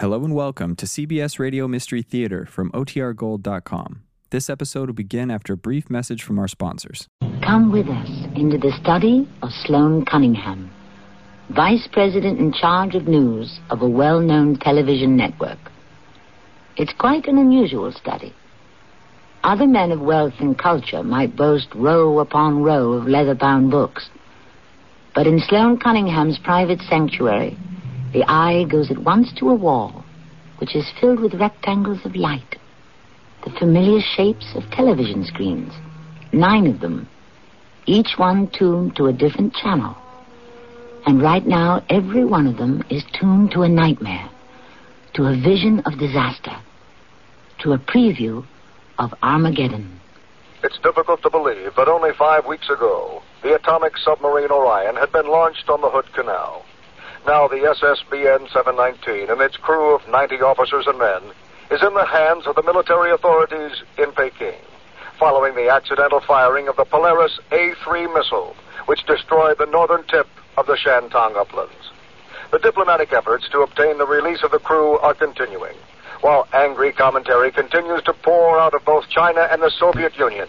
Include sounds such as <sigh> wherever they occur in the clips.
Hello and welcome to CBS Radio Mystery Theater from OTRGold.com. This episode will begin after a brief message from our sponsors. Come with us into the study of Sloan Cunningham, Vice President in charge of news of a well known television network. It's quite an unusual study. Other men of wealth and culture might boast row upon row of leather bound books. But in Sloan Cunningham's private sanctuary, the eye goes at once to a wall, which is filled with rectangles of light, the familiar shapes of television screens, nine of them, each one tuned to a different channel. And right now, every one of them is tuned to a nightmare, to a vision of disaster, to a preview of Armageddon. It's difficult to believe but only five weeks ago, the atomic submarine Orion had been launched on the Hood Canal. Now the SSBN 719 and its crew of 90 officers and men is in the hands of the military authorities in Peking, following the accidental firing of the Polaris A-3 missile, which destroyed the northern tip of the Shantung uplands. The diplomatic efforts to obtain the release of the crew are continuing, while angry commentary continues to pour out of both China and the Soviet Union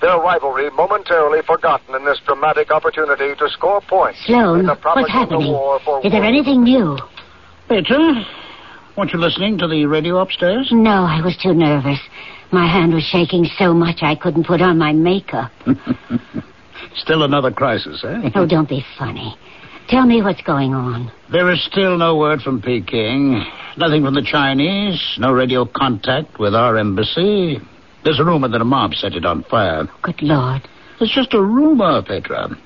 their rivalry momentarily forgotten in this dramatic opportunity to score points Sloan, the what's happening? war for Is there anything new? Petra, weren't you listening to the radio upstairs? No, I was too nervous. My hand was shaking so much I couldn't put on my makeup. <laughs> Still another crisis, eh? Oh, don't be funny. Tell me what's going on. There is still no word from Peking. Nothing from the Chinese. No radio contact with our embassy. There's a rumor that a mob set it on fire. Good Lord. It's just a rumor, Petra.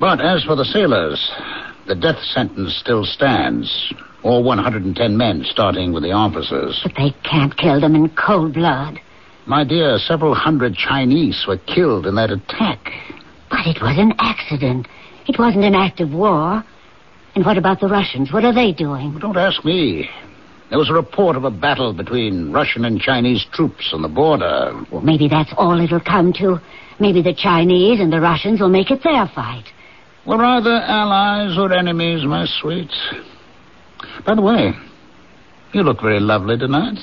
But as for the sailors, the death sentence still stands. All 110 men, starting with the officers. But they can't kill them in cold blood. My dear, several hundred Chinese were killed in that attack. But it was an accident. It wasn't an act of war. And what about the Russians? What are they doing? Don't ask me. There was a report of a battle between Russian and Chinese troops on the border. Well, maybe that's all it'll come to. Maybe the Chinese and the Russians will make it their fight. We're either allies or enemies, my sweet. By the way, you look very lovely tonight.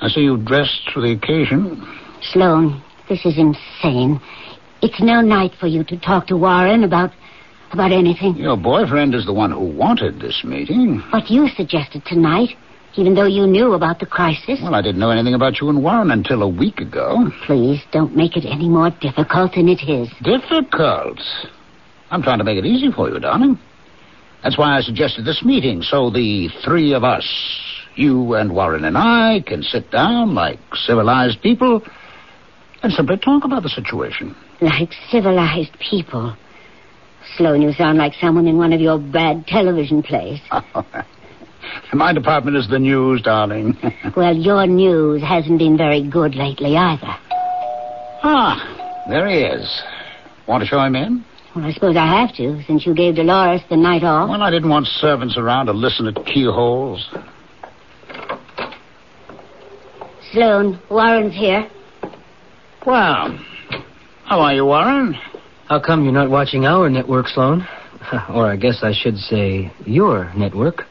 I see you dressed for the occasion. Sloan, this is insane. It's no night for you to talk to Warren about about anything. Your boyfriend is the one who wanted this meeting. What you suggested tonight, even though you knew about the crisis. Well, I didn't know anything about you and Warren until a week ago. Please don't make it any more difficult than it is. Difficult. I'm trying to make it easy for you, darling. That's why I suggested this meeting, so the three of us, you and Warren and I, can sit down like civilized people and simply talk about the situation. Like civilized people. Sloan, you sound like someone in one of your bad television plays. <laughs> My department is the news, darling. <laughs> well, your news hasn't been very good lately either. ah, there he is. Want to show him in? Well, I suppose I have to, since you gave Dolores the night off. Well, I didn't want servants around to listen at keyholes. Sloan, Warren's here. Well, how are you, Warren? How come you're not watching our network, Sloan? <laughs> or I guess I should say your network.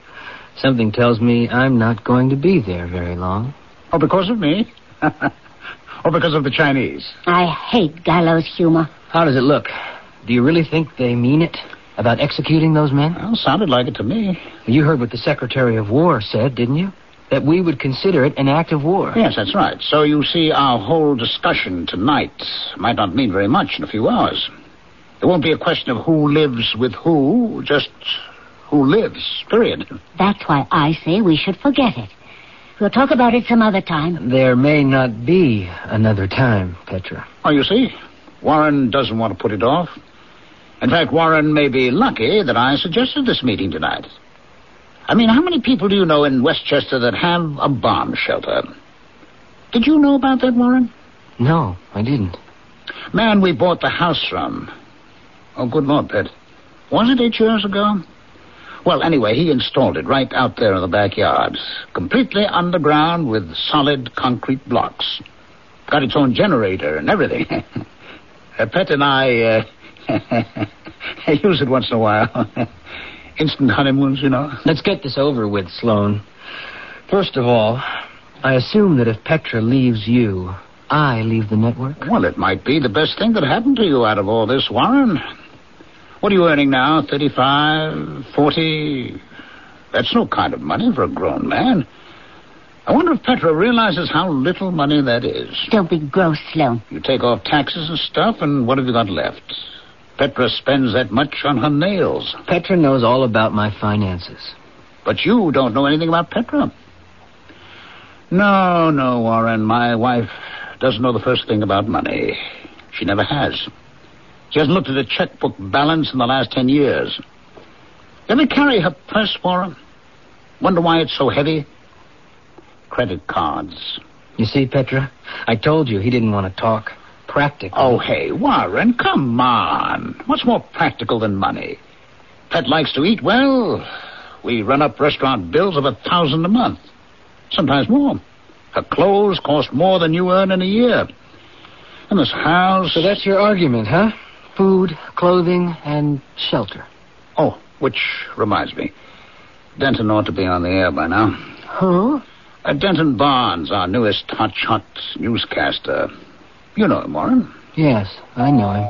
Something tells me I'm not going to be there very long. Oh, because of me? <laughs> or because of the Chinese? I hate gallows humor. How does it look? Do you really think they mean it about executing those men? Well, sounded like it to me. You heard what the Secretary of War said, didn't you? That we would consider it an act of war. Yes, that's right. So you see, our whole discussion tonight might not mean very much in a few hours. It won't be a question of who lives with who, just who lives, period. That's why I say we should forget it. We'll talk about it some other time. There may not be another time, Petra. Oh, you see, Warren doesn't want to put it off. In fact, Warren may be lucky that I suggested this meeting tonight. I mean, how many people do you know in Westchester that have a bomb shelter? Did you know about that, Warren? No, I didn't. Man we bought the house from. Oh, good Lord, Pet. Was it eight years ago? Well, anyway, he installed it right out there in the backyard. Completely underground with solid concrete blocks. Got its own generator and everything. <laughs> uh, Pet and I, uh, <laughs> use it once in a while. <laughs> Instant honeymoons, you know. Let's get this over with, Sloan. First of all, I assume that if Petra leaves you, I leave the network. Well, it might be the best thing that happened to you out of all this, Warren. What are you earning now? Thirty-five, forty? That's no kind of money for a grown man. I wonder if Petra realizes how little money that is. Don't be gross, Sloan. You take off taxes and stuff, and what have you got left? Petra spends that much on her nails. Petra knows all about my finances. But you don't know anything about Petra. No, no, Warren. My wife doesn't know the first thing about money. She never has. She hasn't looked at a checkbook balance in the last ten years. You ever carry her purse, Warren? Wonder why it's so heavy? Credit cards. You see, Petra, I told you he didn't want to talk. Practical. Oh, hey, Warren, come on. What's more practical than money? Pet likes to eat well. We run up restaurant bills of a thousand a month. Sometimes more. Her clothes cost more than you earn in a year. And this house. So that's your argument, huh? Food, clothing, and shelter. Oh, which reminds me. Denton ought to be on the air by now. Who? Uh, Denton Barnes, our newest hotshot newscaster. You know him, Warren. Yes, I know him.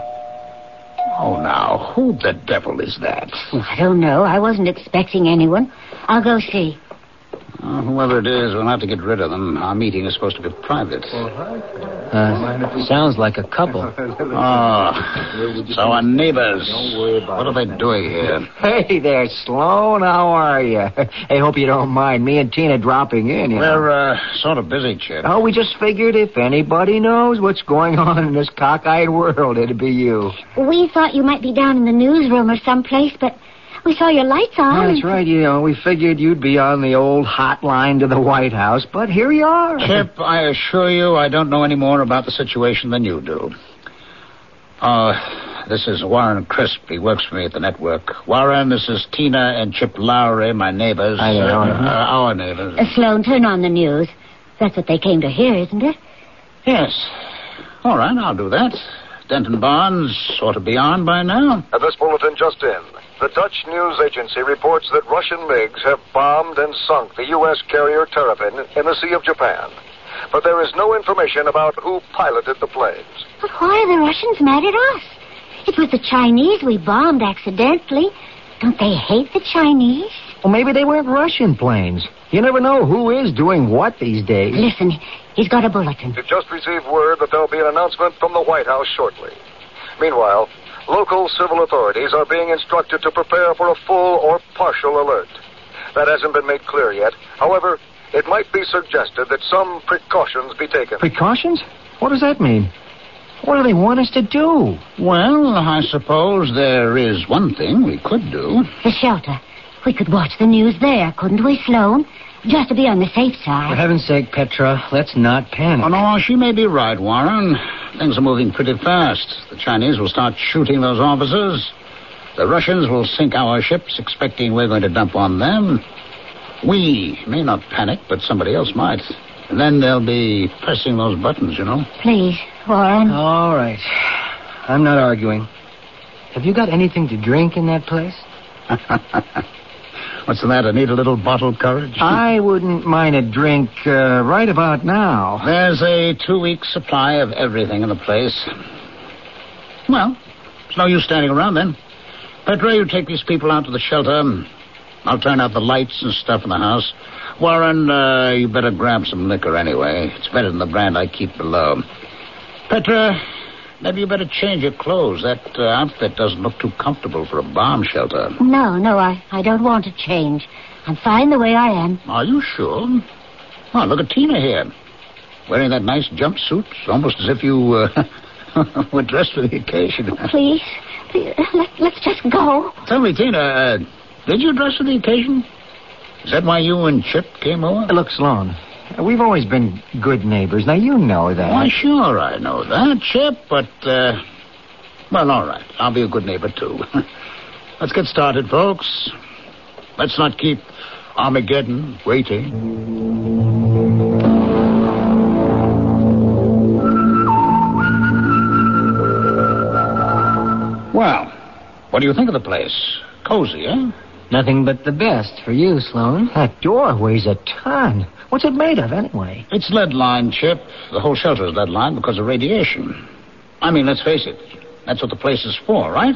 Oh, now, who the devil is that? I don't know. I wasn't expecting anyone. I'll go see. Uh, whoever it is, we'll have to get rid of them. Our meeting is supposed to be private. Uh, sounds like a couple. Oh, so our neighbors. What are they doing here? Hey there, Sloan. How are you? <laughs> Hey, hope you don't mind me and Tina dropping in. You We're uh, sort of busy, Chip. Oh, we just figured if anybody knows what's going on in this cockeyed world, it'd be you. We thought you might be down in the newsroom or someplace, but we saw your lights on. That's right. You know, we figured you'd be on the old hotline to the White House, but here you are. Chip, I assure you I don't know any more about the situation than you do. Uh, this is Warren Crisp. He works for me at the network. Warren, this is Tina and Chip Lowry, my neighbors. Hi there. Uh, uh, our neighbors. Uh, Sloan, turn on the news. That's what they came to hear, isn't it? Yes. All right, I'll do that. Denton Barnes ought to be on by now. And this bulletin just in. The Dutch news agency reports that Russian MiGs have bombed and sunk the U.S. carrier Terrapin in the Sea of Japan. But there is no information about who piloted the planes. But why are the Russians mad at us? It was the Chinese we bombed accidentally. Don't they hate the Chinese? Well, maybe they weren't Russian planes. You never know who is doing what these days. Listen, he's got a bulletin. We've just received word that there'll be an announcement from the White House shortly. Meanwhile, local civil authorities are being instructed to prepare for a full or partial alert. That hasn't been made clear yet. However, it might be suggested that some precautions be taken. Precautions? What does that mean? What do they want us to do? Well, I suppose there is one thing we could do. The shelter. We could watch the news there, couldn't we, Sloan? Just to be on the safe side. For heaven's sake, Petra, let's not panic. Oh, no, she may be right, Warren. Things are moving pretty fast. The Chinese will start shooting those officers. The Russians will sink our ships, expecting we're going to dump on them. We may not panic, but somebody else might. And then they'll be pressing those buttons, you know. Please, Warren. All right. I'm not arguing. Have you got anything to drink in that place? <laughs> What's the matter? Need a little bottled courage? I wouldn't mind a drink uh, right about now. There's a two-week supply of everything in the place. Well, it's no use standing around then. Petra, you take these people out to the shelter. I'll turn out the lights and stuff in the house. Warren, uh, you better grab some liquor anyway. It's better than the brand I keep below. Petra, maybe you better change your clothes. That uh, outfit doesn't look too comfortable for a bomb shelter. No, no, I, I don't want to change. I'm fine the way I am. Are you sure? Oh, look at Tina here. Wearing that nice jumpsuit, almost as if you uh, <laughs> were dressed for the occasion. Please, please let, let's just go. Tell me, Tina, uh, did you dress for the occasion? Is that why you and Chip came over? Look, Sloan, we've always been good neighbors. Now, you know that. Why, sure, I know that, Chip, but, uh, well, all right. I'll be a good neighbor, too. <laughs> Let's get started, folks. Let's not keep Armageddon waiting. Well, what do you think of the place? Cozy, eh? Nothing but the best for you, Sloan. That door weighs a ton. What's it made of, anyway? It's lead lined, Chip. The whole shelter is lead lined because of radiation. I mean, let's face it. That's what the place is for, right?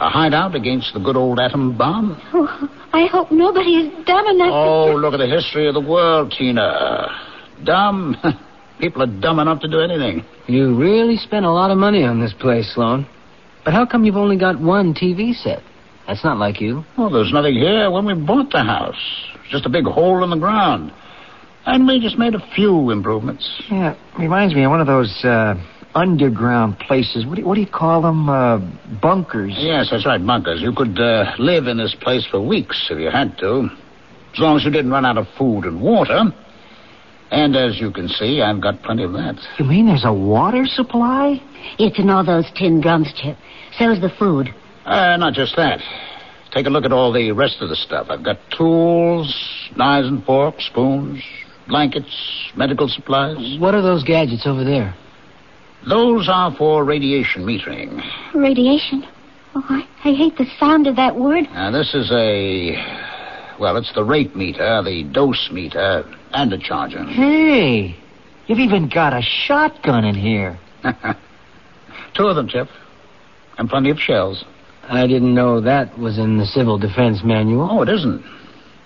A hideout against the good old atom bomb? Oh, I hope nobody is dumb enough Oh, to... look at the history of the world, Tina. Dumb? <laughs> People are dumb enough to do anything. You really spent a lot of money on this place, Sloan. But how come you've only got one TV set? That's not like you. Well, there's nothing here when we bought the house. It's just a big hole in the ground. And we just made a few improvements. Yeah, reminds me of one of those uh, underground places. What do, you, what do you call them? Uh, bunkers. Yes, that's right, bunkers. You could uh, live in this place for weeks if you had to. As long as you didn't run out of food and water. And as you can see, I've got plenty of that. You mean there's a water supply? It's in all those tin drums, Chip. So's the food. Uh, not just that. Take a look at all the rest of the stuff. I've got tools, knives and forks, spoons, blankets, medical supplies. What are those gadgets over there? Those are for radiation metering. Radiation. Oh, I, I hate the sound of that word. Now, this is a. Well, it's the rate meter, the dose meter, and a charger. Hey, you've even got a shotgun in here. <laughs> Two of them, Chip. And plenty of shells. I didn't know that was in the Civil Defense Manual. Oh, it isn't.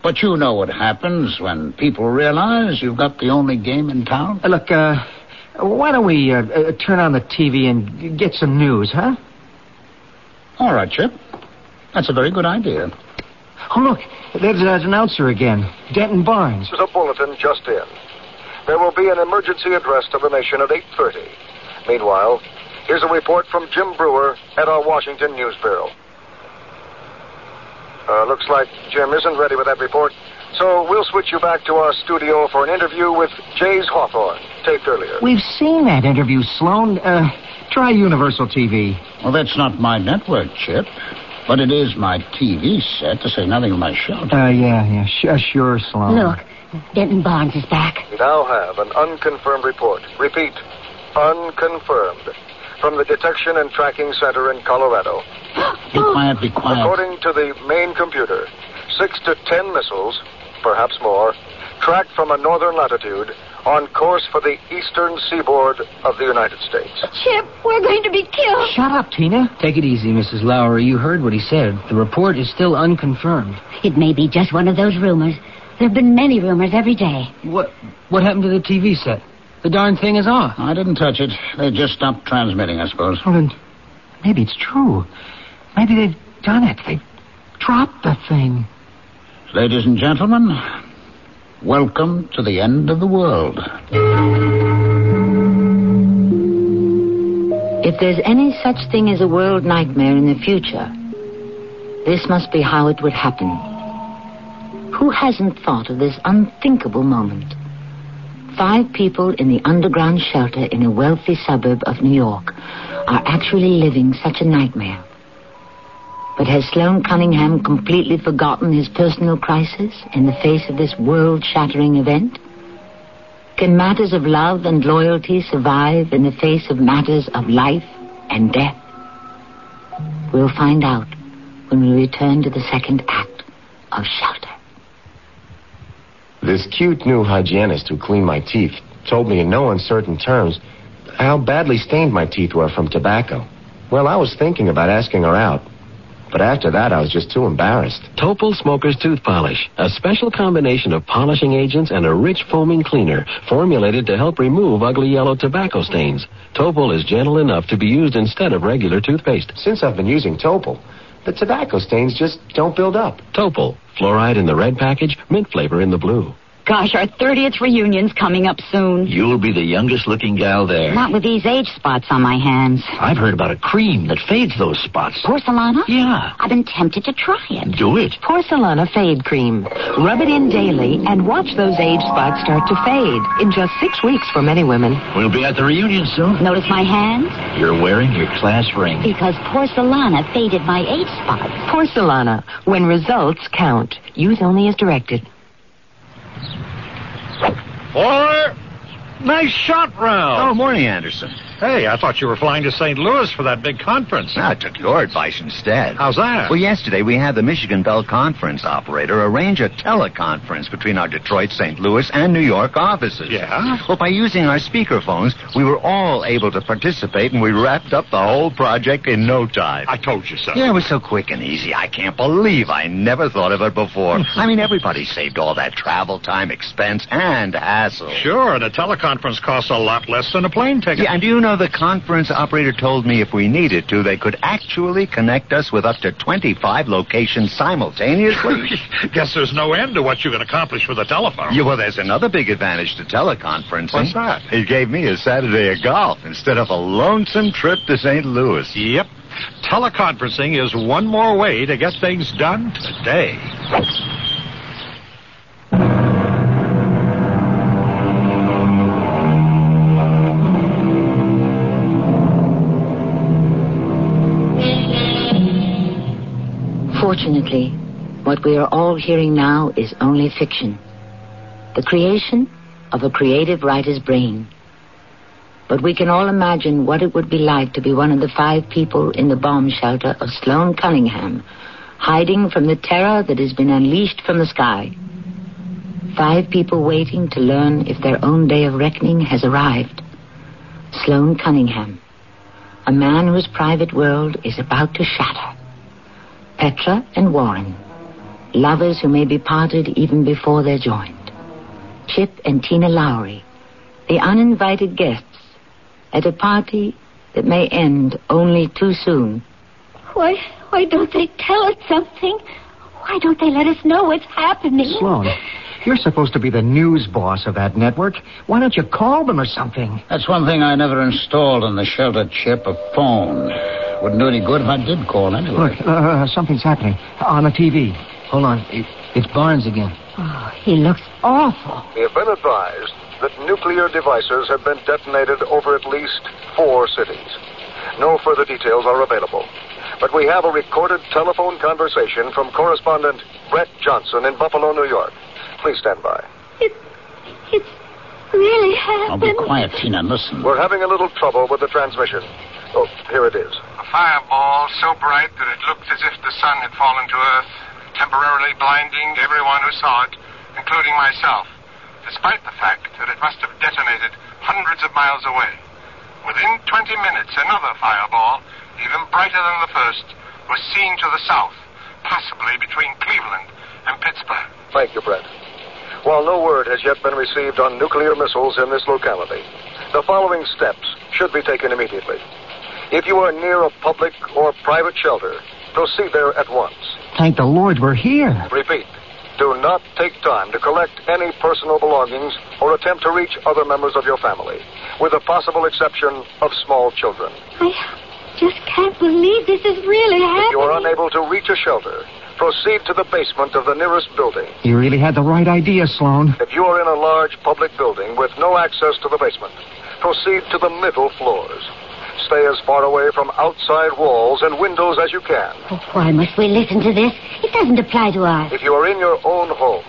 But you know what happens when people realize you've got the only game in town. Uh, look, uh, why don't we uh, uh, turn on the TV and get some news, huh? All right, Chip. That's a very good idea. Oh, look, there's an announcer again. Denton Barnes. There's a bulletin just in. There will be an emergency address to the nation at 8.30. Meanwhile, here's a report from Jim Brewer at our Washington News Bureau. Uh, looks like Jim isn't ready with that report, so we'll switch you back to our studio for an interview with Jays Hawthorne, taped earlier. We've seen that interview, Sloan. Uh, try Universal TV. Well, that's not my network, Chip. But it is my TV set, to say nothing of my shelter. Uh, yeah, yeah, sh- uh, sure, Sloan. Look, Denton Barnes is back. We now have an unconfirmed report. Repeat, unconfirmed. From the Detection and Tracking Center in Colorado. <gasps> Be quiet, be quiet. According to the main computer, six to ten missiles, perhaps more, tracked from a northern latitude on course for the eastern seaboard of the United States. Chip, we're going to be killed. Shut up, Tina. Take it easy, Mrs. Lowry. You heard what he said. The report is still unconfirmed. It may be just one of those rumors. There have been many rumors every day. What what happened to the TV set? The darn thing is off. I didn't touch it. They just stopped transmitting, I suppose. Well, then, maybe it's true. Maybe they've done it. They've dropped the thing. Ladies and gentlemen, welcome to the end of the world. If there's any such thing as a world nightmare in the future, this must be how it would happen. Who hasn't thought of this unthinkable moment? Five people in the underground shelter in a wealthy suburb of New York are actually living such a nightmare. But has Sloane Cunningham completely forgotten his personal crisis in the face of this world shattering event? Can matters of love and loyalty survive in the face of matters of life and death? We'll find out when we return to the second act of Shelter. This cute new hygienist who cleaned my teeth told me in no uncertain terms how badly stained my teeth were from tobacco. Well, I was thinking about asking her out. But after that, I was just too embarrassed. Topol Smoker's Tooth Polish, a special combination of polishing agents and a rich foaming cleaner formulated to help remove ugly yellow tobacco stains. Topol is gentle enough to be used instead of regular toothpaste. Since I've been using Topol, the tobacco stains just don't build up. Topol, fluoride in the red package, mint flavor in the blue. Gosh, our 30th reunion's coming up soon. You'll be the youngest looking gal there. Not with these age spots on my hands. I've heard about a cream that fades those spots. Porcelana? Yeah. I've been tempted to try it. Do it. Porcelana Fade Cream. Rub it in daily and watch those age spots start to fade in just six weeks for many women. We'll be at the reunion soon. Notice my hands? You're wearing your class ring. Because Porcelana faded my age spots. Porcelana. When results count. Use only as directed. Four. Nice shot round. Oh, morning, Anderson. Hey, I thought you were flying to St. Louis for that big conference. I took your advice instead. How's that? Well, yesterday we had the Michigan Bell Conference operator arrange a teleconference between our Detroit, St. Louis, and New York offices. Yeah? Well, by using our speakerphones, we were all able to participate, and we wrapped up the whole project in no time. I told you so. Yeah, it was so quick and easy. I can't believe I never thought of it before. <laughs> I mean, everybody saved all that travel time, expense, and hassle. Sure, and a teleconference costs a lot less than a plane ticket. Yeah, and do you know the conference operator told me if we needed to, they could actually connect us with up to 25 locations simultaneously? <laughs> Guess there's no end to what you can accomplish with a telephone. yeah, well, there's another big advantage to teleconferencing. What's that? It gave me a Saturday of golf instead of a lonesome trip to St. Louis. Yep. Teleconferencing is one more way to get things done today. Fortunately, what we are all hearing now is only fiction. The creation of a creative writer's brain. But we can all imagine what it would be like to be one of the five people in the bomb shelter of Sloane Cunningham, hiding from the terror that has been unleashed from the sky. Five people waiting to learn if their own day of reckoning has arrived. Sloane Cunningham, a man whose private world is about to shatter. Petra and Warren, lovers who may be parted even before they're joined. Chip and Tina Lowry, the uninvited guests at a party that may end only too soon. Why, why don't they tell us something? Why don't they let us know what's happening? Sloan, you're supposed to be the news boss of that network. Why don't you call them or something? That's one thing I never installed on the shelter chip, a phone. Wouldn't do any good if I did call anyway. Look, uh, something's happening on the TV. Hold on. It, it's Barnes again. Oh, he looks awful. We have been advised that nuclear devices have been detonated over at least four cities. No further details are available. But we have a recorded telephone conversation from correspondent Brett Johnson in Buffalo, New York. Please stand by. It, it's really I'll be quiet, Tina, and listen. We're having a little trouble with the transmission. Oh, here it is. A fireball so bright that it looked as if the sun had fallen to earth, temporarily blinding everyone who saw it, including myself, despite the fact that it must have detonated hundreds of miles away. Within 20 minutes, another fireball, even brighter than the first, was seen to the south, possibly between Cleveland and Pittsburgh. Thank you, Brett. While no word has yet been received on nuclear missiles in this locality, the following steps should be taken immediately. If you are near a public or private shelter, proceed there at once. Thank the Lord we're here. Repeat, do not take time to collect any personal belongings or attempt to reach other members of your family, with the possible exception of small children. I just can't believe this is really happening. If you are unable to reach a shelter, proceed to the basement of the nearest building. You really had the right idea, Sloan. If you are in a large public building with no access to the basement, proceed to the middle floors. Stay as far away from outside walls and windows as you can. Oh, why must we listen to this? It doesn't apply to us. If you are in your own home,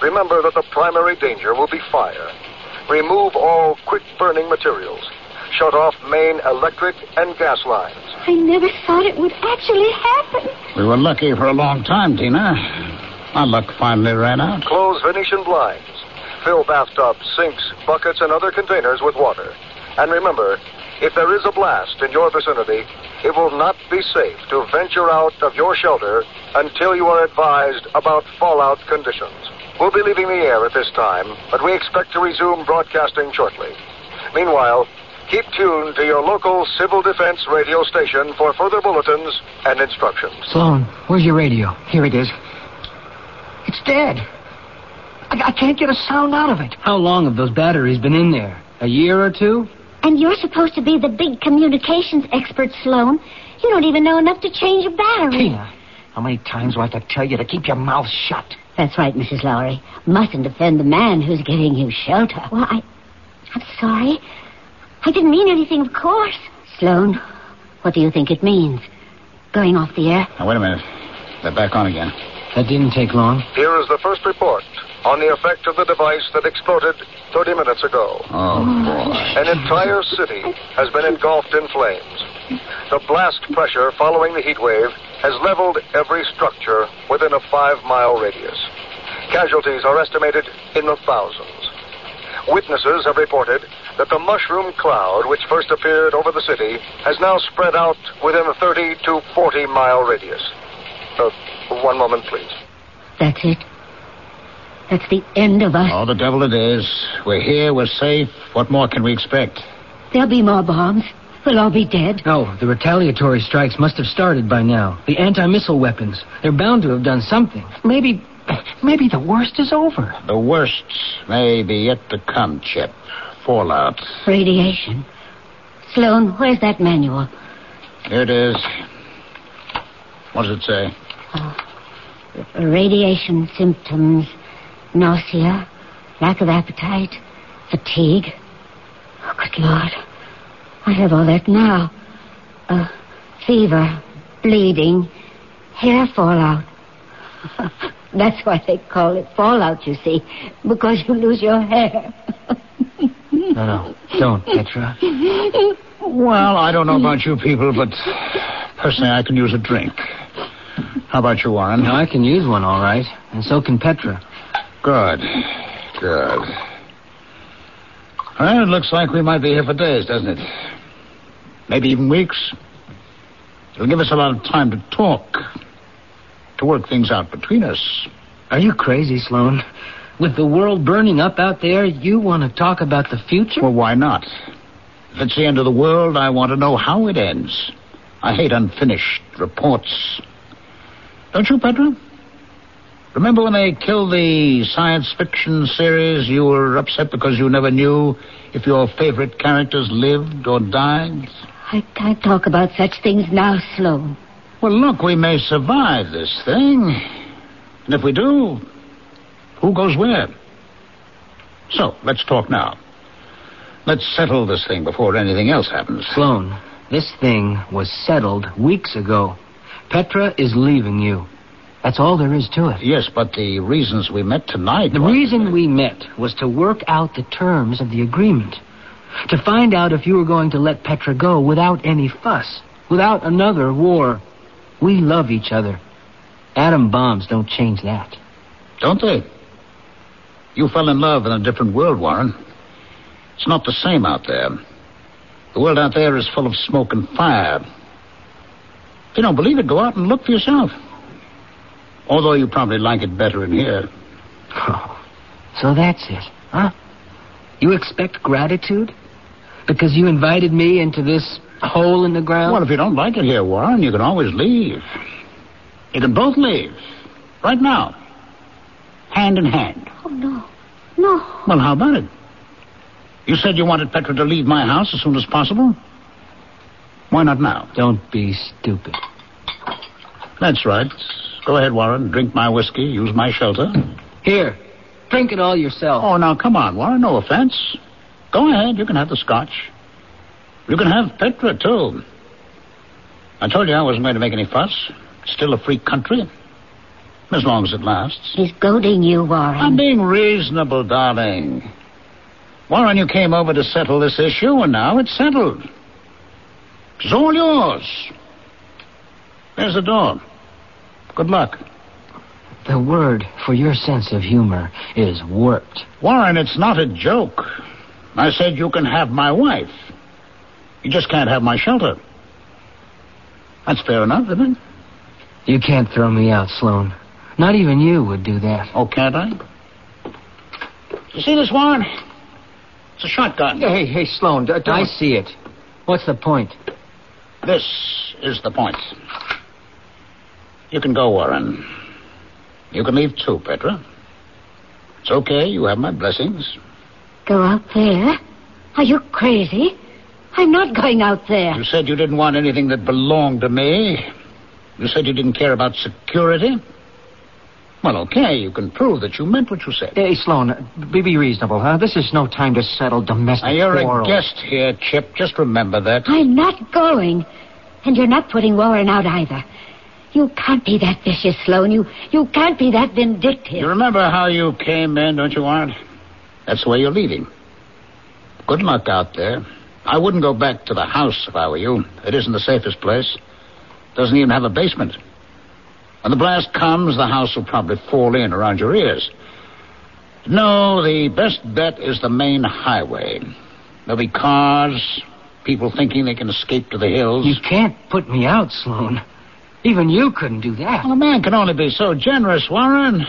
remember that the primary danger will be fire. Remove all quick burning materials. Shut off main electric and gas lines. I never thought it would actually happen. We were lucky for a long time, Tina. Our luck finally ran out. Close Venetian blinds. Fill bathtubs, sinks, buckets, and other containers with water. And remember, if there is a blast in your vicinity, it will not be safe to venture out of your shelter until you are advised about fallout conditions. We'll be leaving the air at this time, but we expect to resume broadcasting shortly. Meanwhile, keep tuned to your local civil defense radio station for further bulletins and instructions. Sloan, where's your radio? Here it is. It's dead. I, I can't get a sound out of it. How long have those batteries been in there? A year or two? And you're supposed to be the big communications expert, Sloan. You don't even know enough to change a battery. Tina, how many times do I have to tell you to keep your mouth shut? That's right, Mrs. Lowry. Mustn't offend the man who's giving you shelter. Well, I. I'm sorry. I didn't mean anything, of course. Sloan, what do you think it means? Going off the air? Now, wait a minute. They're back on again. That didn't take long. Here is the first report on the effect of the device that exploded 30 minutes ago. Oh, boy. An entire city has been engulfed in flames. The blast pressure following the heat wave has leveled every structure within a five mile radius. Casualties are estimated in the thousands. Witnesses have reported that the mushroom cloud, which first appeared over the city, has now spread out within a 30 to 40 mile radius. Uh, one moment, please. That's it. That's the end of us. Oh, the devil it is. We're here, we're safe. What more can we expect? There'll be more bombs. We'll all be dead. No, the retaliatory strikes must have started by now. The anti-missile weapons. They're bound to have done something. Maybe, maybe the worst is over. The worst may be yet to come, Chip. Fallout. Radiation. Sloan, where's that manual? Here it is. What does it say? Oh. Radiation symptoms nausea, lack of appetite, fatigue. Oh, good Lord. I have all that now. Uh, fever, bleeding, hair fallout. <laughs> That's why they call it fallout, you see, because you lose your hair. <laughs> no, no, don't, Petra. Well, I don't know about you people, but personally, I can use a drink. How about you, Warren? No, I can use one, all right, and so can Petra. Good. Good. Well, it looks like we might be here for days, doesn't it? Maybe even weeks. It'll give us a lot of time to talk, to work things out between us. Are you crazy, Sloan? With the world burning up out there, you want to talk about the future? Well, why not? If it's the end of the world, I want to know how it ends. I hate unfinished reports. Don't you, Petra? Remember when they killed the science fiction series? You were upset because you never knew if your favorite characters lived or died? I can't talk about such things now, Sloan. Well, look, we may survive this thing. And if we do, who goes where? So, let's talk now. Let's settle this thing before anything else happens. Sloan, this thing was settled weeks ago. Petra is leaving you. That's all there is to it. Yes, but the reasons we met tonight. The reason we met was to work out the terms of the agreement. To find out if you were going to let Petra go without any fuss, without another war. We love each other. Atom bombs don't change that. Don't they? You fell in love in a different world, Warren. It's not the same out there. The world out there is full of smoke and fire. If you don't believe it, go out and look for yourself. Although you probably like it better in here. Oh, <laughs> so that's it, huh? You expect gratitude? Because you invited me into this hole in the ground? Well, if you don't like it here, Warren, you can always leave. You can both leave. Right now. Hand in hand. Oh, no. No. Well, how about it? You said you wanted Petra to leave my house as soon as possible. Why not now? Don't be stupid. That's right. Go ahead, Warren. Drink my whiskey. Use my shelter. Here. Drink it all yourself. Oh, now come on, Warren. No offense. Go ahead. You can have the scotch. You can have Petra, too. I told you I wasn't going to make any fuss. Still a free country. As long as it lasts. He's goading you, Warren. I'm being reasonable, darling. Warren, you came over to settle this issue, and now it's settled. It's all yours. There's the door. Good luck. The word for your sense of humor is warped. Warren, it's not a joke. I said you can have my wife. You just can't have my shelter. That's fair enough, isn't it? You can't throw me out, Sloan. Not even you would do that. Oh, can't I? You see this, Warren? It's a shotgun. Hey, hey, Sloan, I see it. What's the point? This is the point. You can go, Warren. You can leave too, Petra. It's okay. You have my blessings. Go out there? Are you crazy? I'm not going out there. You said you didn't want anything that belonged to me. You said you didn't care about security. Well, okay, you can prove that you meant what you said. Hey, Sloan, be, be reasonable, huh? This is no time to settle domestic Now, you're quarrels. a guest here, Chip. Just remember that. I'm not going. And you're not putting Warren out either. You can't be that vicious, Sloan. You you can't be that vindictive. You remember how you came in, don't you, Warren? That's the way you're leaving. Good luck out there. I wouldn't go back to the house if I were you. It isn't the safest place. Doesn't even have a basement. When the blast comes, the house will probably fall in around your ears. No, the best bet is the main highway. There'll be cars, people thinking they can escape to the hills. You can't put me out, Sloan. Even you couldn't do that. Well, a man can only be so generous, Warren.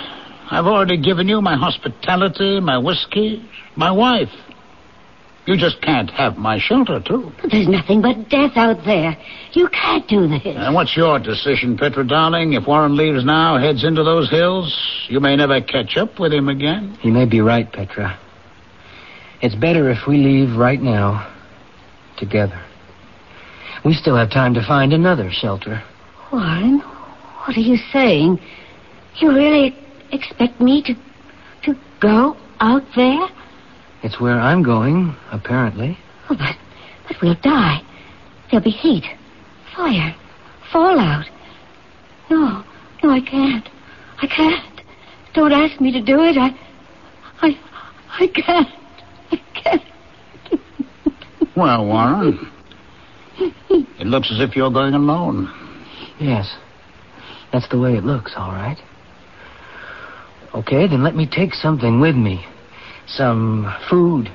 I've already given you my hospitality, my whiskey, my wife. You just can't have my shelter, too. But there's nothing but death out there. You can't do this. And what's your decision, Petra, darling? If Warren leaves now, heads into those hills, you may never catch up with him again. You may be right, Petra. It's better if we leave right now, together. We still have time to find another shelter. Warren, what are you saying? You really expect me to to go out there? It's where I'm going, apparently. Oh, but but we'll die. There'll be heat, fire, fallout. No, no, I can't. I can't. Don't ask me to do it. I, I, I can't. I can't. Well, Warren, it looks as if you're going alone. Yes. That's the way it looks, all right. Okay, then let me take something with me. Some food,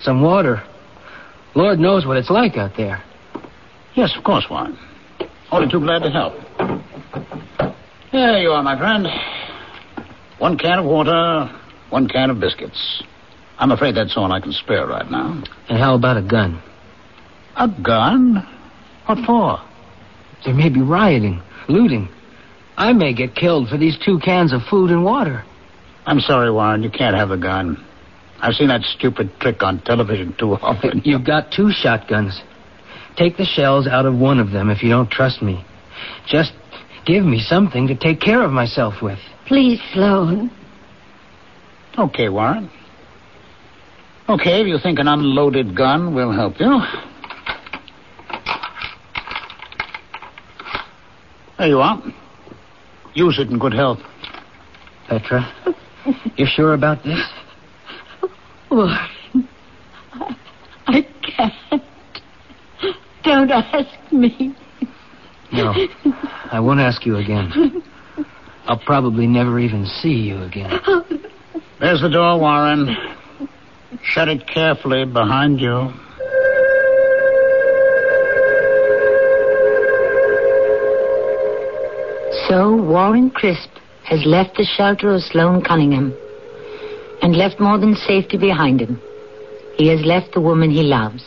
some water. Lord knows what it's like out there. Yes, of course, Warren. Only too glad to help. There you are, my friend. One can of water, one can of biscuits. I'm afraid that's all I can spare right now. And how about a gun? A gun? What for? There may be rioting, looting. I may get killed for these two cans of food and water. I'm sorry, Warren. You can't have a gun. I've seen that stupid trick on television too often. <laughs> You've got two shotguns. Take the shells out of one of them if you don't trust me. Just give me something to take care of myself with. Please, Sloan. Okay, Warren. Okay, if you think an unloaded gun will help you. There you are. Use it in good health. Petra, you sure about this? Warren, I, I can't. Don't ask me. No, I won't ask you again. I'll probably never even see you again. There's the door, Warren. Shut it carefully behind you. So Warren Crisp has left the shelter of Sloane Cunningham and left more than safety behind him. He has left the woman he loves,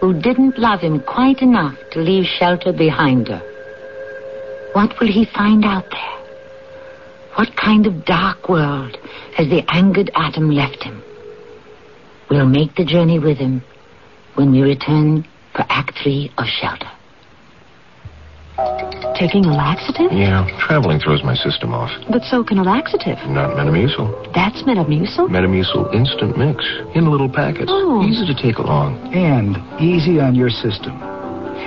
who didn't love him quite enough to leave shelter behind her. What will he find out there? What kind of dark world has the angered atom left him? We'll make the journey with him when we return for Act Three of Shelter. Taking a laxative? Yeah, traveling throws my system off. But so can a laxative. Not Metamucil. That's Metamucil? Metamucil instant mix in little packets. Oh. Easy to take along. And easy on your system.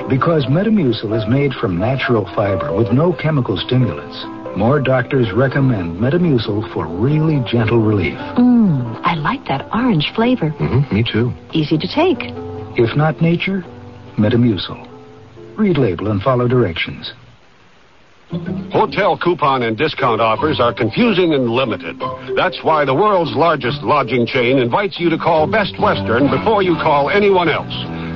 Because Metamucil is made from natural fiber with no chemical stimulants. More doctors recommend Metamucil for really gentle relief. Mmm, I like that orange flavor. Mm-hmm, me too. Easy to take. If not nature, Metamucil. Read label and follow directions. Hotel coupon and discount offers are confusing and limited. That's why the world's largest lodging chain invites you to call Best Western before you call anyone else.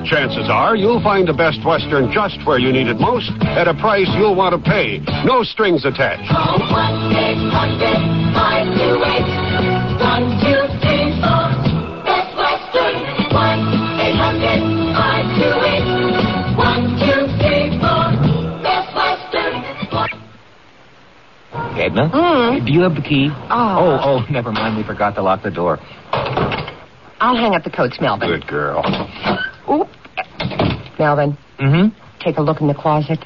Chances are you'll find the Best Western just where you need it most at a price you'll want to pay. No strings attached. Call 1-800-528-1234. Best Western. Edna? Do you have the key? Oh, oh, <laughs> never mind. We forgot to lock the door. I'll hang up the coats, Melvin. Good girl. Oop. Melvin, Mm-hmm. take a look in the closet.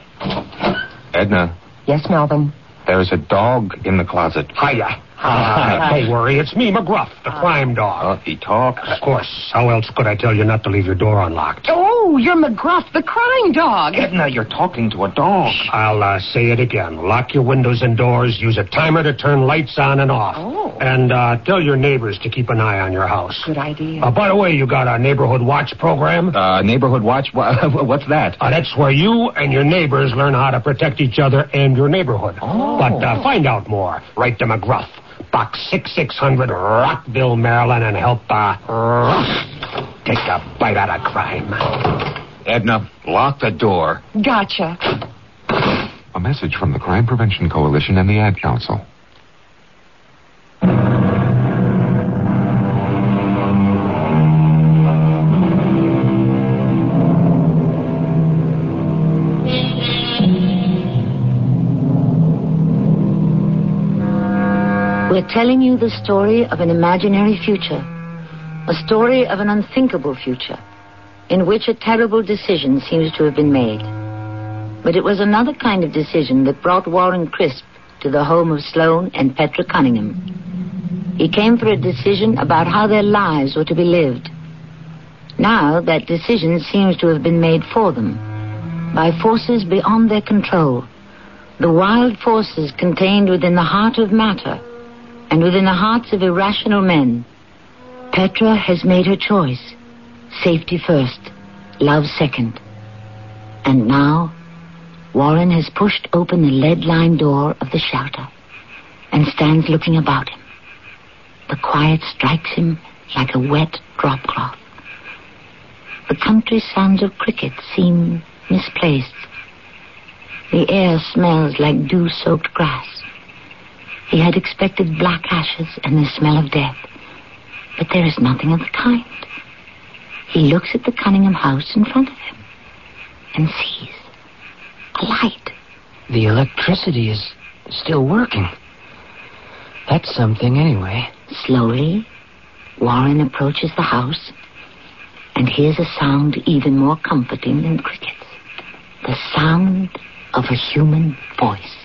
Edna, Yes, Melvin. there's a dog in the closet. Hiya. Uh, don't worry, it's me, McGruff, the crime dog. Oh, he talks. Of course. How else could I tell you not to leave your door unlocked? Oh, Oh, you're McGruff, the crying dog. Edna, you're talking to a dog. I'll uh, say it again. Lock your windows and doors. Use a timer to turn lights on and off. Oh. And uh, tell your neighbors to keep an eye on your house. Good idea. Uh, by the way, you got a neighborhood watch program? Uh, neighborhood watch? <laughs> What's that? Uh, that's where you and your neighbors learn how to protect each other and your neighborhood. Oh. But uh, find out more. Write to McGruff, Box 6600, Rockville, Maryland, and help uh, Ruff take a bite out of crime. Edna, lock the door. Gotcha. A message from the Crime Prevention Coalition and the Ad Council. We're telling you the story of an imaginary future, a story of an unthinkable future, in which a terrible decision seems to have been made. But it was another kind of decision that brought Warren Crisp to the home of Sloane and Petra Cunningham. He came for a decision about how their lives were to be lived. Now that decision seems to have been made for them by forces beyond their control, the wild forces contained within the heart of matter and within the hearts of irrational men. Petra has made her choice. Safety first, love second. And now, Warren has pushed open the lead-lined door of the shelter and stands looking about him. The quiet strikes him like a wet drop cloth. The country sounds of crickets seem misplaced. The air smells like dew-soaked grass. He had expected black ashes and the smell of death, but there is nothing of the kind. He looks at the Cunningham house in front of him and sees a light. The electricity is still working. That's something, anyway. Slowly, Warren approaches the house and hears a sound even more comforting than crickets. The sound of a human voice.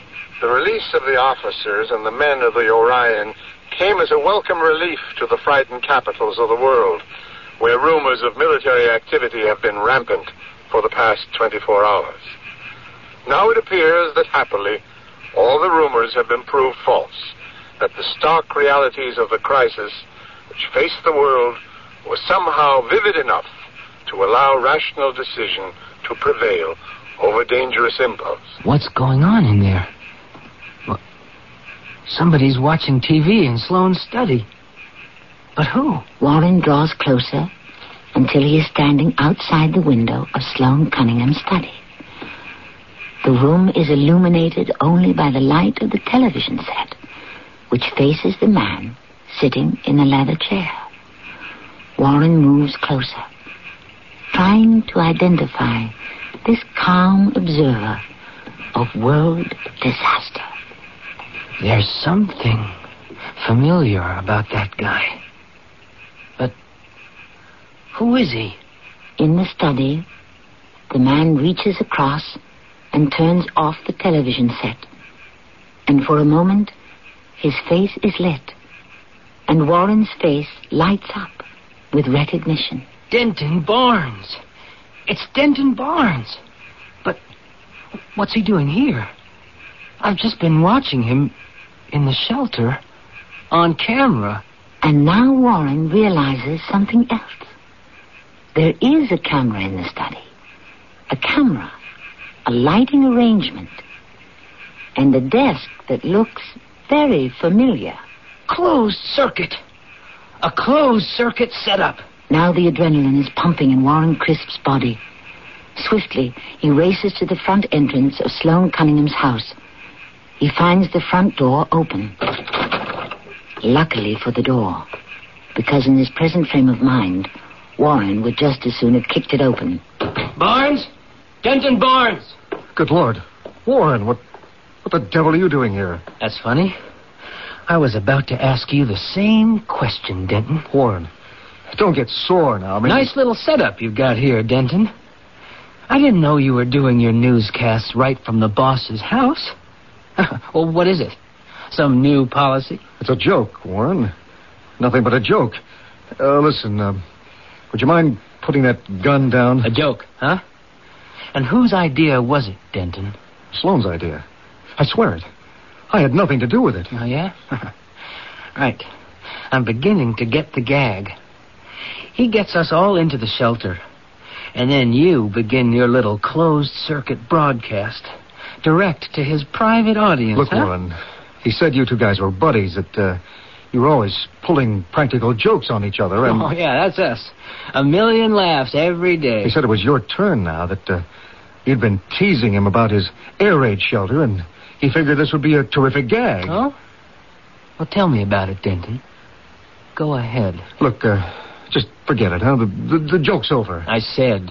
The release of the officers and the men of the Orion came as a welcome relief to the frightened capitals of the world, where rumors of military activity have been rampant for the past 24 hours. Now it appears that happily all the rumors have been proved false, that the stark realities of the crisis which faced the world were somehow vivid enough to allow rational decision to prevail over dangerous impulse. What's going on in there? Somebody's watching TV in Sloane's study. But who? Warren draws closer until he is standing outside the window of Sloane Cunningham's study. The room is illuminated only by the light of the television set, which faces the man sitting in a leather chair. Warren moves closer, trying to identify this calm observer of world disaster. There's something familiar about that guy. But who is he? In the study, the man reaches across and turns off the television set. And for a moment, his face is lit. And Warren's face lights up with recognition. Denton Barnes. It's Denton Barnes. But what's he doing here? I've just been watching him in the shelter on camera. And now Warren realizes something else. There is a camera in the study. A camera, a lighting arrangement, and a desk that looks very familiar. Closed circuit. A closed circuit setup. Now the adrenaline is pumping in Warren Crisp's body. Swiftly, he races to the front entrance of Sloane Cunningham's house. He finds the front door open. Luckily for the door, because in his present frame of mind, Warren would just as soon have kicked it open. Barnes? Denton Barnes! Good Lord. Warren, what, what the devil are you doing here? That's funny. I was about to ask you the same question, Denton. Warren, don't get sore now. I mean, Nice little setup you've got here, Denton. I didn't know you were doing your newscasts right from the boss's house. <laughs> well, what is it? Some new policy? It's a joke, Warren. Nothing but a joke. Uh, listen, uh, would you mind putting that gun down. A joke, huh? And whose idea was it, Denton? Sloane's idea. I swear it. I had nothing to do with it. Oh, yeah? <laughs> right. I'm beginning to get the gag. He gets us all into the shelter. And then you begin your little closed circuit broadcast. Direct to his private audience. Look, huh? Warren, he said you two guys were buddies, that uh, you were always pulling practical jokes on each other. And Oh, yeah, that's us. A million laughs every day. he said it was your turn now, that uh, you'd been teasing him about his air raid shelter, and he figured this would be a terrific gag. Oh? Well, tell me about it, Denton. Go ahead. Look, uh, just forget it, huh? The, the, the joke's over. I said.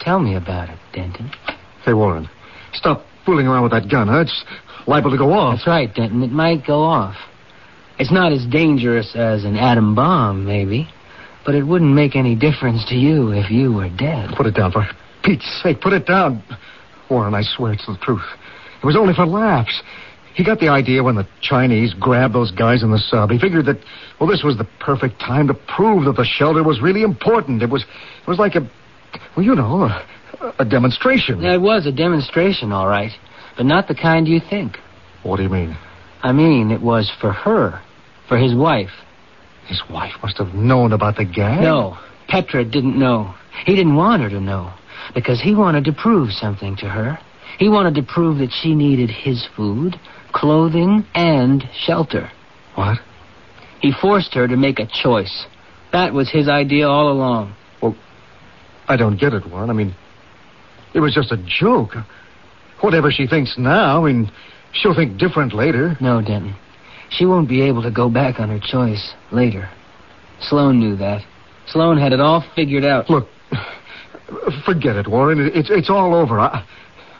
Tell me about it, Denton. Hey, Warren, stop fooling around with that gun, huh? It's liable to go off. That's right, Denton. It might go off. It's not as dangerous as an atom bomb, maybe, but it wouldn't make any difference to you if you were dead. Put it down, for Pete's sake. Put it down. Warren, I swear it's the truth. It was only for laughs. He got the idea when the Chinese grabbed those guys in the sub. He figured that, well, this was the perfect time to prove that the shelter was really important. It was, it was like a, well, you know, a, a demonstration. It was a demonstration, all right, but not the kind you think. What do you mean? I mean, it was for her, for his wife. His wife must have known about the gag. No, Petra didn't know. He didn't want her to know because he wanted to prove something to her. He wanted to prove that she needed his food, clothing, and shelter. What? He forced her to make a choice. That was his idea all along. Well, I don't get it, Warren. I mean, it was just a joke. Whatever she thinks now, I mean, she'll think different later. No, Denton. She won't be able to go back on her choice later. Sloane knew that. Sloane had it all figured out. Look, forget it, Warren. It- It's it's all over. I,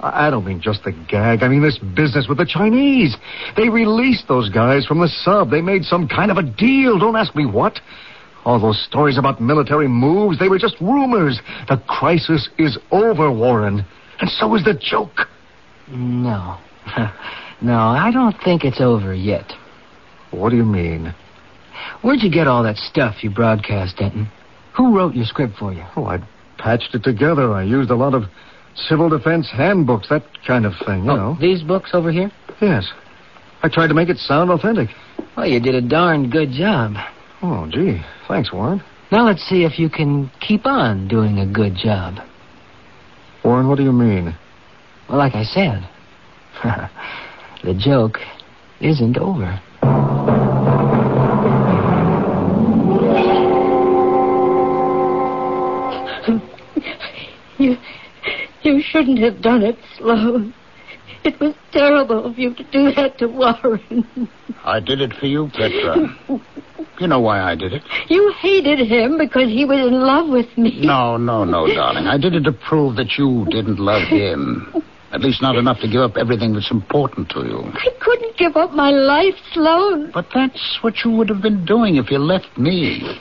I don't mean just the gag. I mean this business with the Chinese. They released those guys from the sub. They made some kind of a deal. Don't ask me what. All those stories about military moves, they were just rumors. The crisis is over, Warren. And so is the joke. No. <laughs> no, I don't think it's over yet. What do you mean? Where'd you get all that stuff you broadcast, Denton? Who wrote your script for you? Oh, I patched it together. I used a lot of civil defense handbooks, that kind of thing, you Oh, know. These books over here? Yes. I tried to make it sound authentic. Well, you did a darn good job. Oh, gee. Thanks, Warren. Now let's see if you can keep on doing a good job. Warren, what do you mean? Well, like I said, <laughs> the joke isn't over. You, you shouldn't have done it, Sloan. It was terrible of you to do that to Warren. I did it for you, Petra. You know why I did it. You hated him because he was in love with me. No, no, no, darling. I did it to prove that you didn't love him. At least not enough to give up everything that's important to you. I couldn't give up my life, Sloan. But that's what you would have been doing if you left me.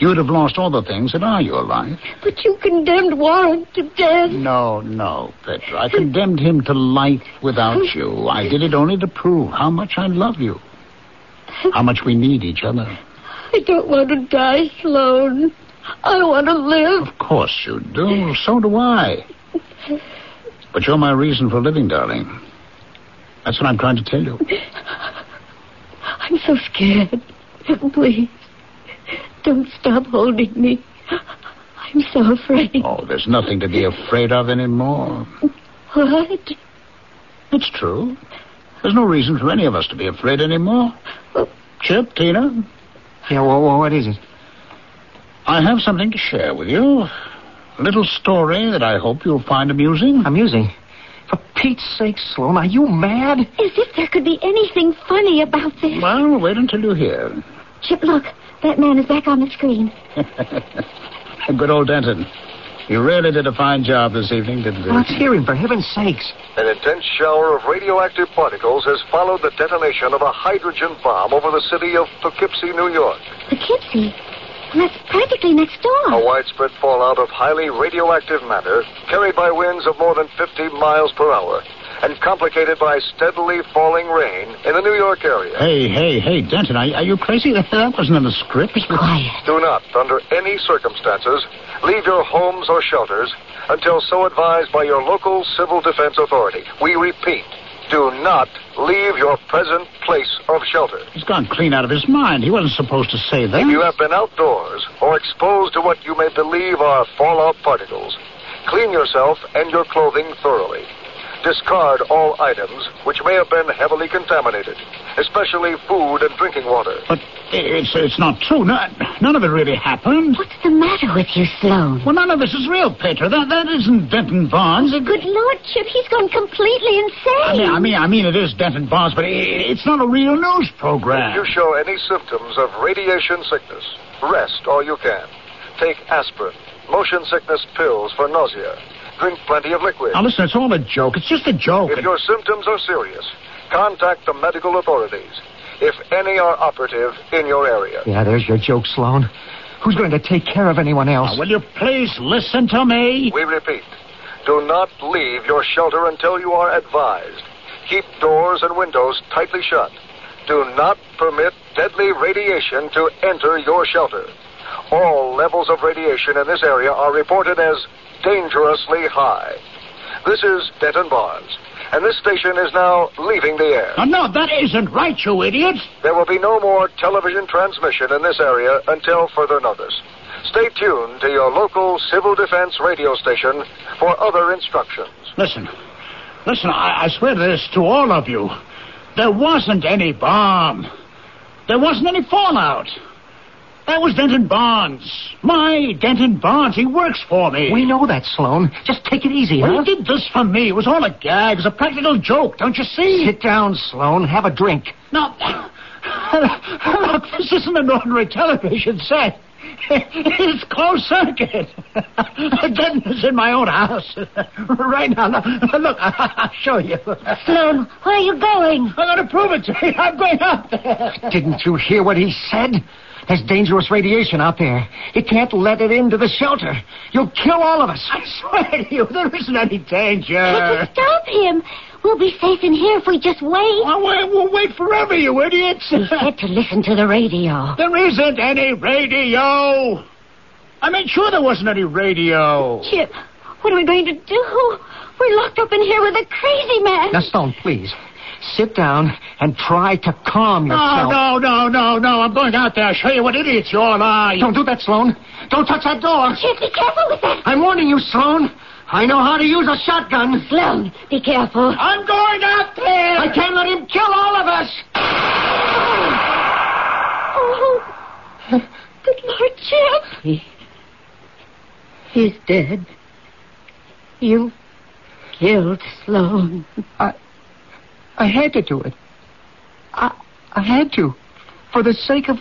You would have lost all the things that are your life. But you condemned Warren to death. No, no, Petra. I condemned him to life without <laughs> you. I did it only to prove how much I love you. How much we need each other. I don't want to die, Sloan. I want to live. Of course you do. So do I. But you're my reason for living, darling. That's what I'm trying to tell you. <laughs> I'm so scared. Please, don't stop holding me. I'm so afraid. Oh, there's nothing to be afraid of anymore. What? It's true. There's no reason for any of us to be afraid anymore. Chip, Tina, Yeah, well, well, what is it? I have something to share with you. A little story that I hope you'll find amusing. Amusing? For Pete's sake, Sloan, are you mad? As if there could be anything funny about this. Well, wait until you hear. Chip, look. That man is back on the screen. <laughs> Good old Denton. He really did a fine job this evening, didn't he? Let's hear him, for heaven's sakes. An intense shower of radioactive particles has followed the detonation of a hydrogen bomb over the city of Poughkeepsie, New York. Poughkeepsie? That's practically next door. A widespread fallout of highly radioactive matter carried by winds of more than 50 miles per hour. And complicated by steadily falling rain in the New York area. Hey, hey, hey, Denton, are, are you crazy? That, <laughs> that wasn't in the script. Be quiet. Do not, under any circumstances, leave your homes or shelters until so advised by your local civil defense authority. We repeat, do not leave your present place of shelter. He's gone clean out of his mind. He wasn't supposed to say that. If you have been outdoors or exposed to what you may believe are fallout particles, clean yourself and your clothing thoroughly. Discard all items which may have been heavily contaminated, especially food and drinking water. But it's it's not true. No, none of it really happened. What's the matter with you, Sloan? Well, none of this is real, Petra. That that isn't Denton Barnes. It, Good Lord, Chip, he's gone completely insane. I mean, I mean, I mean, it is Denton Barnes, but it, it's not a real news program. If you show any symptoms of radiation sickness, rest all you can. Take aspirin, motion sickness pills for nausea. Drink plenty of liquid. Now listen, it's all a joke. It's just a joke. If your symptoms are serious, contact the medical authorities, if any are operative in your area. Yeah, there's your joke, Sloan. Who's going to take care of anyone else? Now, will you please listen to me? We repeat, do not leave your shelter until you are advised. Keep doors and windows tightly shut. Do not permit deadly radiation to enter your shelter. All levels of radiation in this area are reported as dangerously high. This is Denton Barnes, and this station is now leaving the air. Oh, no, that isn't right, you idiot. There will be no more television transmission in this area until further notice. Stay tuned to your local civil defense radio station for other instructions. Listen, listen, I, I swear this to all of you. There wasn't any bomb. There wasn't any fallout. That was Denton Barnes. My Denton Barnes. He works for me. We know that, Sloan. Just take it easy, Well, huh? he did this for me. It was all a gag. It was a practical joke, don't you see? Sit down, Sloan. Have a drink. No. <laughs> Look, this isn't an ordinary television set. <laughs> It's closed circuit. <laughs> Denton's in my own house. right now. Look, look, I'll show you. Sloan, where are you going? I'm going to prove it to you. I'm going up there. Didn't you hear what he said? There's dangerous radiation out there. You can't let it into the shelter. You'll kill all of us. I swear to you, there isn't any danger. Chip, stop him. We'll be safe in here if we just wait. Well, wait, we'll wait forever, you idiots. We said to listen to the radio. There isn't any radio. I made sure there wasn't any radio. Chip, what are we going to do? We're locked up in here with a crazy man. Now, Sloan, please. Sit down and try to calm No, yourself. no, no, no, no. I'm going out there. I'll show you what idiots you all are. Don't do that, Sloan. Don't touch that door. Chip, be careful with that. I'm warning you, Sloan. I know how to use a shotgun. Sloan, be careful. I'm going out there. I can't let him kill all of us. Oh, good Lord, Chip. He, he's dead. You killed Sloan. I, I had to do it. I, I had to, for the sake of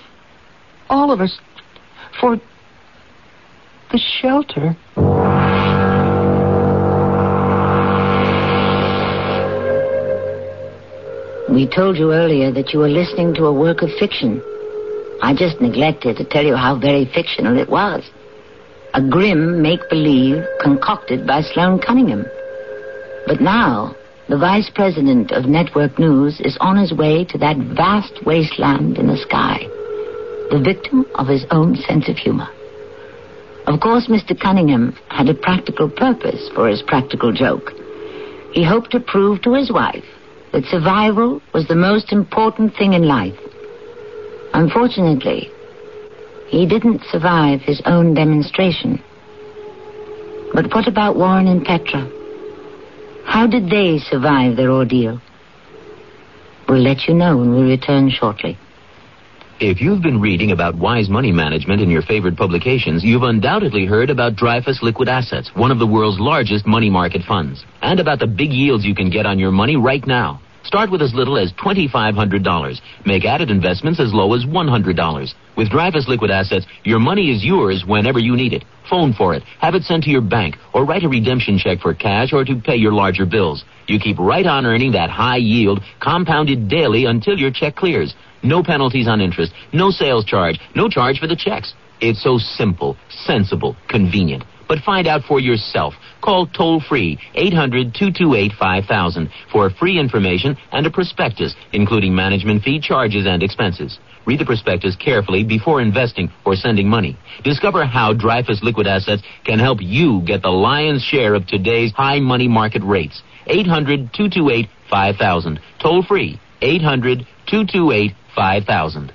all of us, for the shelter. We told you earlier that you were listening to a work of fiction. I just neglected to tell you how very fictional it was. A grim make-believe concocted by Sloane Cunningham. But now, the vice president of Network News is on his way to that vast wasteland in the sky, the victim of his own sense of humor. Of course, Mr. Cunningham had a practical purpose for his practical joke. He hoped to prove to his wife that survival was the most important thing in life. Unfortunately, he didn't survive his own demonstration. But what about Warren and Petra? How did they survive their ordeal? We'll let you know when we return shortly. If you've been reading about wise money management in your favorite publications, you've undoubtedly heard about Dreyfus Liquid Assets, one of the world's largest money market funds, and about the big yields you can get on your money right now. Start with as little as $2,500. Make added investments as low as $100. With Dreyfus Liquid Assets, your money is yours whenever you need it. Phone for it, have it sent to your bank, or write a redemption check for cash or to pay your larger bills. You keep right on earning that high yield, compounded daily until your check clears. No penalties on interest, no sales charge, no charge for the checks. It's so simple, sensible, convenient. But find out for yourself. Call toll free 800 228 5000 for free information and a prospectus, including management fee, charges, and expenses. Read the prospectus carefully before investing or sending money. Discover how Dreyfus Liquid Assets can help you get the lion's share of today's high money market rates. 800 228 5000. Toll free 800 228 5000.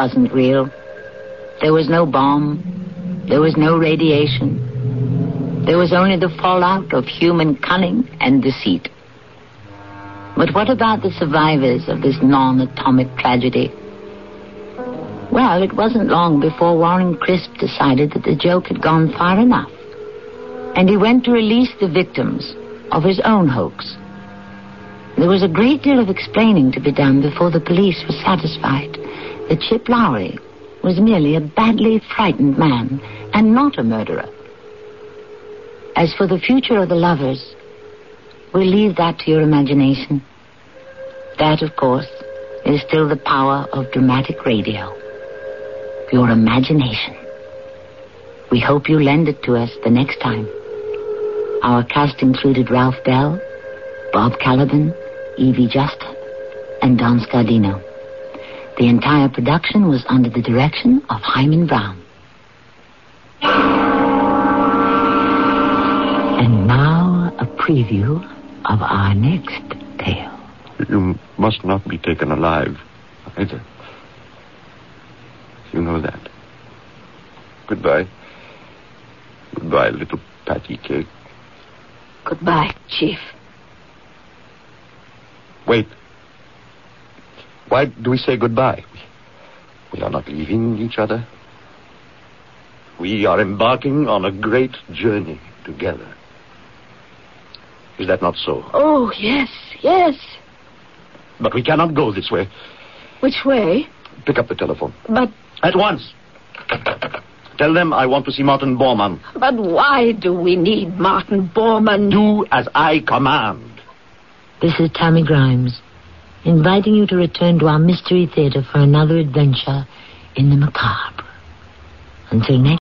Wasn't real. There was no bomb. There was no radiation. There was only the fallout of human cunning and deceit. But what about the survivors of this non-atomic tragedy? Well, it wasn't long before Warren Crisp decided that the joke had gone far enough. And he went to release the victims of his own hoax. There was a great deal of explaining to be done before the police were satisfied that Chip Lowry was merely a badly frightened man and not a murderer. As for the future of the lovers, we'll leave that to your imagination. That, of course, is still the power of dramatic radio. Your imagination. We hope you lend it to us the next time. Our cast included Ralph Bell, Bob Kaliban, Evie Juster, and Don Scardino. The entire production was under the direction of Himan Brown. And now a preview of our next tale. You must not be taken alive, either. You know that. Goodbye. Goodbye, little patty cake. Goodbye, Chief. Wait. Why do we say goodbye? We are not leaving each other. We are embarking on a great journey together. Is that not so? Oh, yes, yes. But we cannot go this way. Which way? Pick up the telephone. But At once. Tell them I want to see Martin Bormann. but why do we need Martin Bormann? Do as I command. This is Tammy Grimes, inviting you to return to our Mystery Theater for another adventure in the macabre. Until next